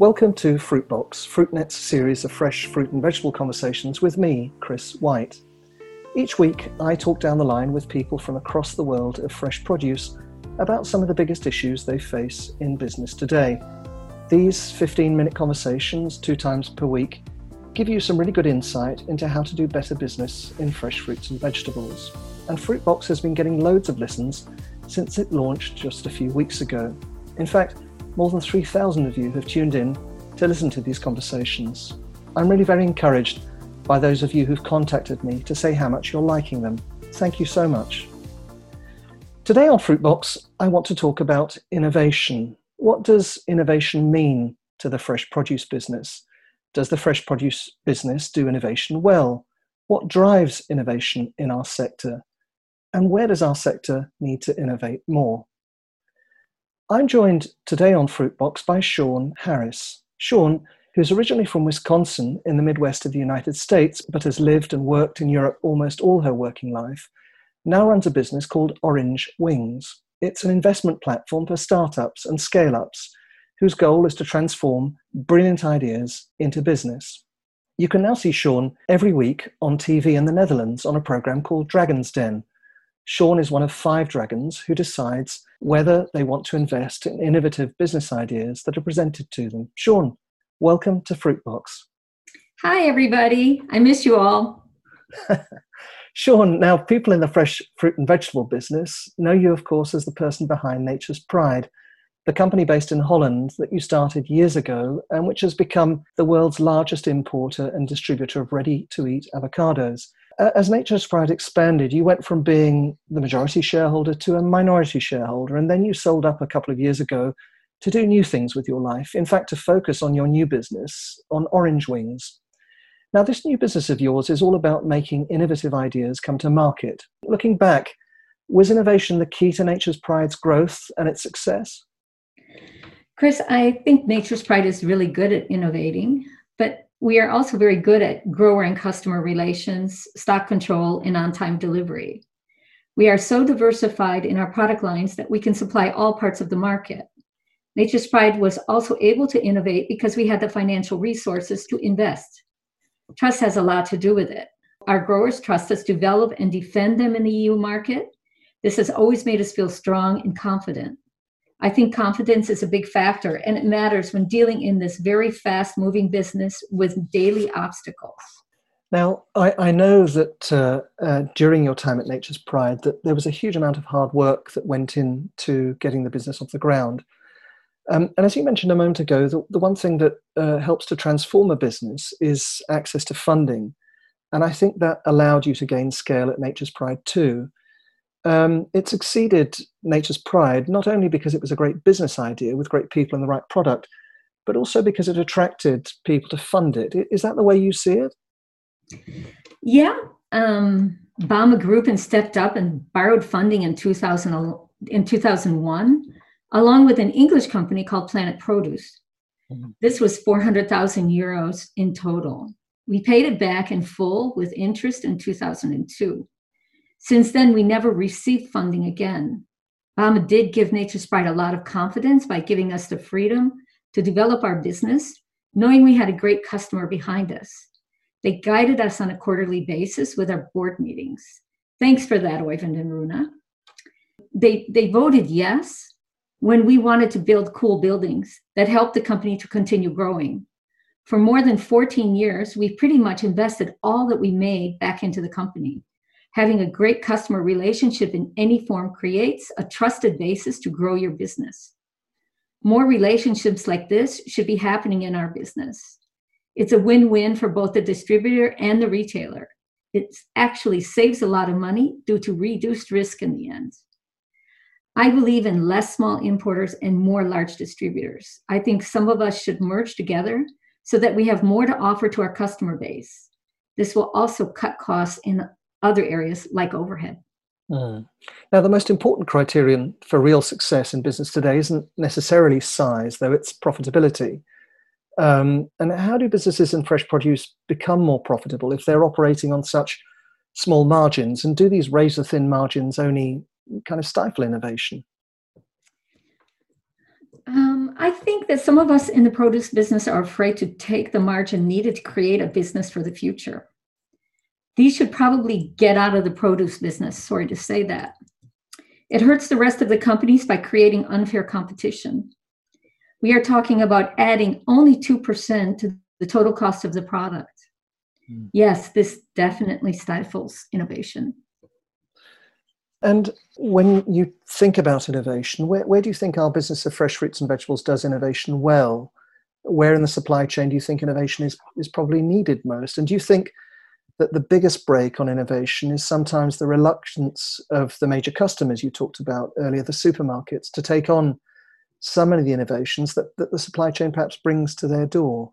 Welcome to Fruitbox, Fruitnet's series of fresh fruit and vegetable conversations with me, Chris White. Each week, I talk down the line with people from across the world of fresh produce about some of the biggest issues they face in business today. These 15 minute conversations, two times per week, give you some really good insight into how to do better business in fresh fruits and vegetables. And Fruitbox has been getting loads of listens since it launched just a few weeks ago. In fact, more than 3,000 of you have tuned in to listen to these conversations. I'm really very encouraged by those of you who've contacted me to say how much you're liking them. Thank you so much. Today on Fruitbox, I want to talk about innovation. What does innovation mean to the fresh produce business? Does the fresh produce business do innovation well? What drives innovation in our sector? And where does our sector need to innovate more? I'm joined today on Fruitbox by Shawn Harris. Shawn, who's originally from Wisconsin in the Midwest of the United States, but has lived and worked in Europe almost all her working life, now runs a business called Orange Wings. It's an investment platform for startups and scale ups whose goal is to transform brilliant ideas into business. You can now see Shawn every week on TV in the Netherlands on a program called Dragon's Den. Shawn is one of five dragons who decides whether they want to invest in innovative business ideas that are presented to them. Shawn, welcome to Fruitbox. Hi, everybody. I miss you all. Shawn, now people in the fresh fruit and vegetable business know you, of course, as the person behind Nature's Pride, the company based in Holland that you started years ago and which has become the world's largest importer and distributor of ready to eat avocados Uh, as Nature's Pride expanded, you went from being the majority shareholder to a minority shareholder, and then you sold up a couple of years ago to do new things with your life. In fact, to focus on your new business, on Orange Wings. Now, this new business of yours is all about making innovative ideas come to market. Looking back, was innovation the key to Nature's Pride's growth and its success? Chris, I think Nature's Pride is really good at innovating, but we are also very good at grower and customer relations, stock control, and on time delivery. We are so diversified in our product lines that we can supply all parts of the market. Nature's Pride was also able to innovate because we had the financial resources to invest. Trust has a lot to do with it. Our growers trust us to develop and defend them in the EU market. This has always made us feel strong and confident. I think confidence is a big factor, and it matters when dealing in this very fast moving business with daily obstacles. Now, I, I know that uh, uh, during your time at Nature's Pride, that there was a huge amount of hard work that went into getting the business off the ground. Um, and as you mentioned a moment ago, the, the one thing that uh, helps to transform a business is access to funding. And I think that allowed you to gain scale at Nature's Pride too um, it succeeded Nature's Pride not only because it was a great business idea with great people and the right product, but also because it attracted people to fund it. Is that the way you see it? Yeah. Um, BAMA Group and stepped up and borrowed funding in 2000, in 2001, along with an English company called Planet Produce. Mm-hmm. This was 400,000 euros in total. We paid it back in full with interest in 2002. Since then, we never received funding again. BAMA did give Nature's Pride a lot of confidence by giving us the freedom to develop our business, knowing we had a great customer behind us. They guided us on a quarterly basis with our board meetings. Thanks for that, Oyvind and Runa. They, they voted yes when we wanted to build cool buildings that helped the company to continue growing. For more than 14 years, we pretty much invested all that we made back into the company. Having a great customer relationship in any form creates a trusted basis to grow your business. More relationships like this should be happening in our business. It's a win win for both the distributor and the retailer. It actually saves a lot of money due to reduced risk in the end. I believe in less small importers and more large distributors. I think some of us should merge together so that we have more to offer to our customer base. This will also cut costs in other areas like overhead. Mm. Now, the most important criterion for real success in business today isn't necessarily size, though it's profitability. Um, and how do businesses in fresh produce become more profitable if they're operating on such small margins? And do these razor thin margins only kind of stifle innovation? Um, I think that some of us in the produce business are afraid to take the margin needed to create a business for the future. These should probably get out of the produce business. Sorry to say that. It hurts the rest of the companies by creating unfair competition. We are talking about adding only 2% to the total cost of the product. Mm. Yes, this definitely stifles innovation. And when you think about innovation, where, where do you think our business of fresh fruits and vegetables does innovation well? Where in the supply chain do you think innovation is, is probably needed most? And do you think that the biggest break on innovation is sometimes the reluctance of the major customers you talked about earlier, the supermarkets, to take on some of the innovations that, that the supply chain perhaps brings to their door?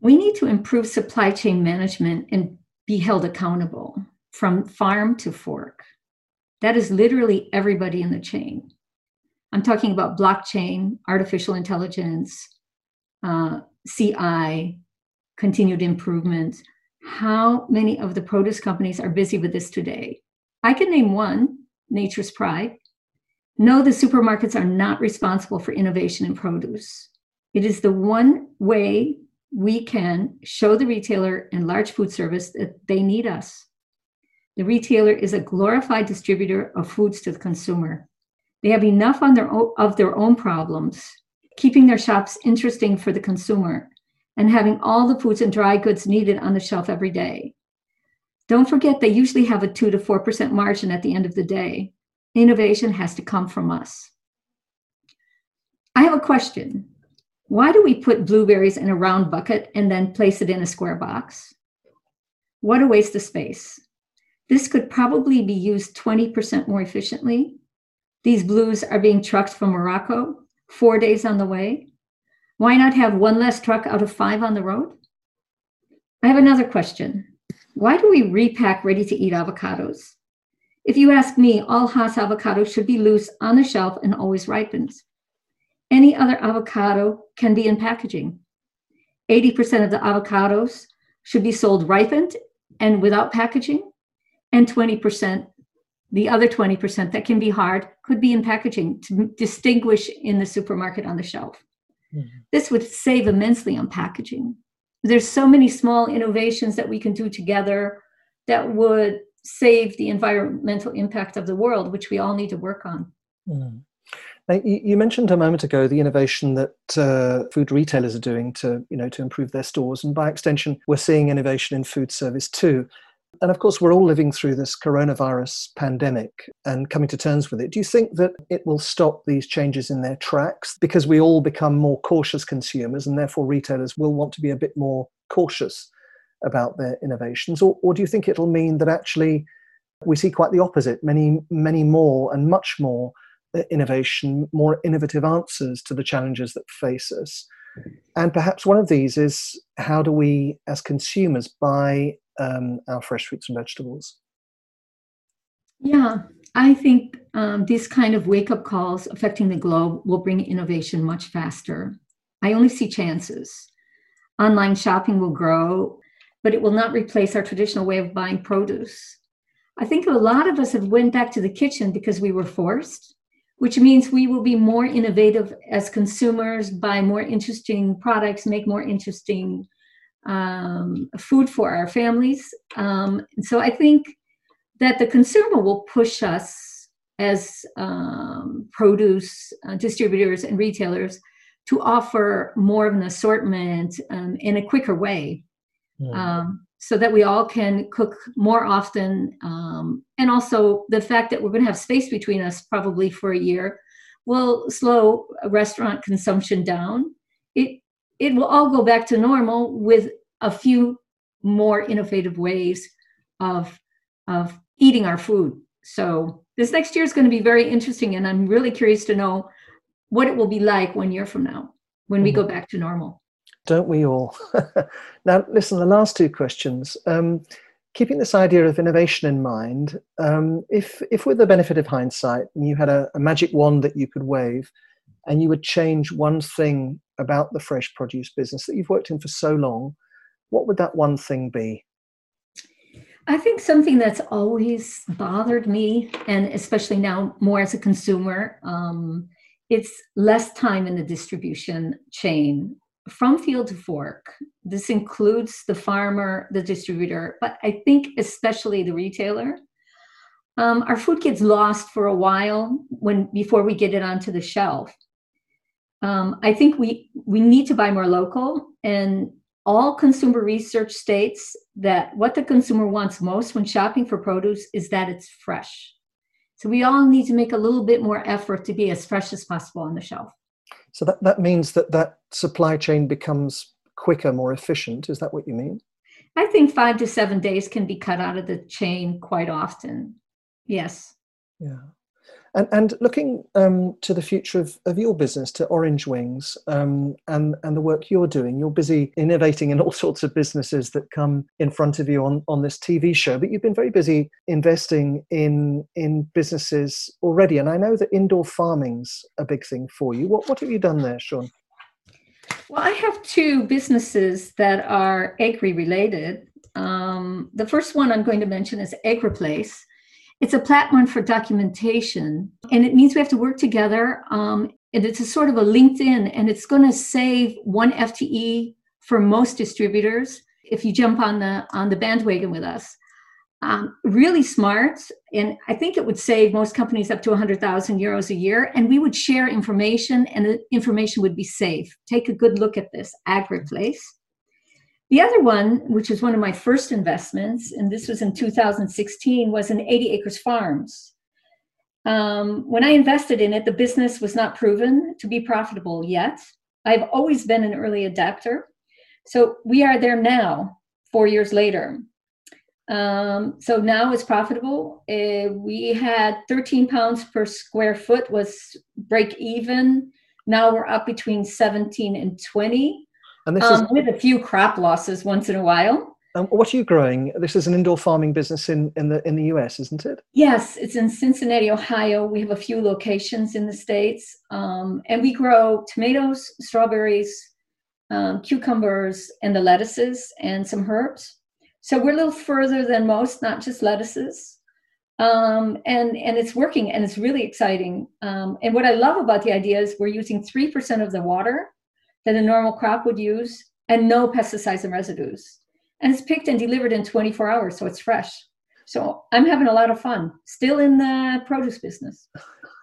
We need to improve supply chain management and be held accountable from farm to fork. That is literally everybody in the chain. I'm talking about blockchain, artificial intelligence, uh, CI, continued improvement. How many of the produce companies are busy with this today? I can name one, Nature's Pride. No, the supermarkets are not responsible for innovation in produce. It is the one way we can show the retailer and large food service that they need us. The retailer is a glorified distributor of foods to the consumer. They have enough on their of their own problems, keeping their shops interesting for the consumer and having all the foods and dry goods needed on the shelf every day. Don't forget, they usually have a 2 to 4% margin at the end of the day. Innovation has to come from us. I have a question. Why do we put blueberries in a round bucket and then place it in a square box? What a waste of space. This could probably be used 20% more efficiently. These blues are being trucked from Morocco, four days on the way. Why not have one less truck out of five on the road? I have another question. Why do we repack ready to eat avocados? If you ask me, all Hass avocados should be loose on the shelf and always ripened. Any other avocado can be in packaging. 80% of the avocados should be sold ripened and without packaging and 20%, the other 20% that can be hard, could be in packaging to distinguish in the supermarket on the shelf. Mm-hmm. This would save immensely on packaging. There's so many small innovations that we can do together that would save the environmental impact of the world, which we all need to work on. Mm. Now, you, mentioned a moment ago the innovation that uh, food retailers are doing to, you know, to improve their stores, and by extension, we're seeing innovation in food service too. And of course, we're all living through this coronavirus pandemic and coming to terms with it. Do you think that it will stop these changes in their tracks because we all become more cautious consumers and therefore retailers will want to be a bit more cautious about their innovations? Or, or do you think it'll mean that actually we see quite the opposite many, many more and much more uh, innovation, more innovative answers to the challenges that face us? And perhaps one of these is how do we, as consumers, buy um, our fresh fruits and vegetables? Yeah, I think um, these kind of wake up calls affecting the globe will bring innovation much faster. I only see chances. Online shopping will grow, but it will not replace our traditional way of buying produce. I think a lot of us have went back to the kitchen because we were forced, which means we will be more innovative as consumers, buy more interesting products, make more interesting um, food for our families. Um, so I think that the consumer will push us as um, produce uh, distributors and retailers to offer more of an assortment um, in a quicker way. Mm. so that we all can cook more often. Um, and also the fact that we're going to have space between us probably for a year will slow restaurant consumption down. It it will all go back to normal with a few more innovative ways of of eating our food. So this next year is going to be very interesting, and I'm really curious to know what it will be like one year from now when we go mm-hmm. back to normal. Don't we all? now, listen. The last two questions. Um, keeping this idea of innovation in mind, um, if if with the benefit of hindsight, you had a, a magic wand that you could wave, and you would change one thing about the fresh produce business that you've worked in for so long, what would that one thing be? I think something that's always bothered me, and especially now more as a consumer, um, it's less time in the distribution chain from field to fork. This includes the farmer, the distributor, but I think especially the retailer. Um, our food gets lost for a while when before we get it onto the shelf. Um, I think we we need to buy more local, and all consumer research states that what the consumer wants most when shopping for produce is that it's fresh. So we all need to make a little bit more effort to be as fresh as possible on the shelf. So that, that means that that supply chain becomes quicker, more efficient. Is that what you mean? I think five to seven days can be cut out of the chain quite often. Yes. Yeah. And, and looking um, to the future of, of your business, to Orange Wings, um, and, and the work you're doing, you're busy innovating in all sorts of businesses that come in front of you on, on this TV show, but you've been very busy investing in, in businesses already. And I know that indoor farming's a big thing for you. What, what have you done there, Shawn? Well, I have two businesses that are agri related. Um, the first one I'm going to mention is AgriPlace it's a platform for documentation, and it means we have to work together. Um, and it's a sort of a LinkedIn, and it's going to save one FTE for most distributors if you jump on the on the bandwagon with us. Um, really smart, and I think it would save most companies up to 100,000 euros a year. And we would share information, and the information would be safe. Take a good look at this AgriPlace. The other one, which was one of my first investments, and this was in 2016, was in 80 Acres Farms. Um, when I invested in it, the business was not proven to be profitable yet. I've always been an early adapter. So we are there now, four years later. Um, so now it's profitable. Uh, we had 13 pounds per square foot was break even. Now we're up between 17 and 20. And this um, is with a few crop losses once in a while. Um, what are you growing? This is an indoor farming business in, in the in the US, isn't it? Yes, it's in Cincinnati, Ohio. We have a few locations in the states, um, and we grow tomatoes, strawberries, um, cucumbers, and the lettuces, and some herbs. So we're a little further than most, not just lettuces. Um, and and it's working, and it's really exciting. Um, and what I love about the idea is we're using three percent of the water that a normal crop would use and no pesticides and residues. And it's picked and delivered in 24 hours, so it's fresh. So I'm having a lot of fun, still in the produce business.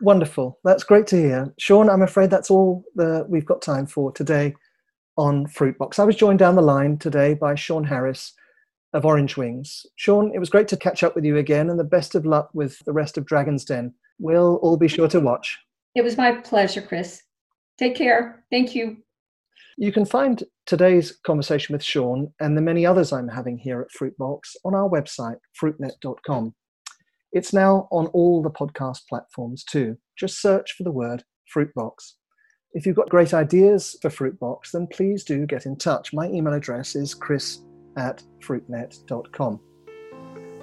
Wonderful. That's great to hear. Shawn, I'm afraid that's all the, we've got time for today on Fruitbox. I was joined down the line today by Shawn Harris of Orange Wings. Shawn, it was great to catch up with you again, and the best of luck with the rest of Dragon's Den. We'll all be sure to watch. It was my pleasure, Chris. Take care. Thank you. You can find today's conversation with Shawn and the many others I'm having here at Fruitbox on our website, fruitnet.com. It's now on all the podcast platforms too. Just search for the word Fruitbox. If you've got great ideas for Fruitbox, then please do get in touch. My email address is chris at fruitnet.com.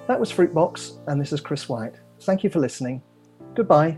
That was Fruitbox, and this is Chris White. Thank you for listening. Goodbye.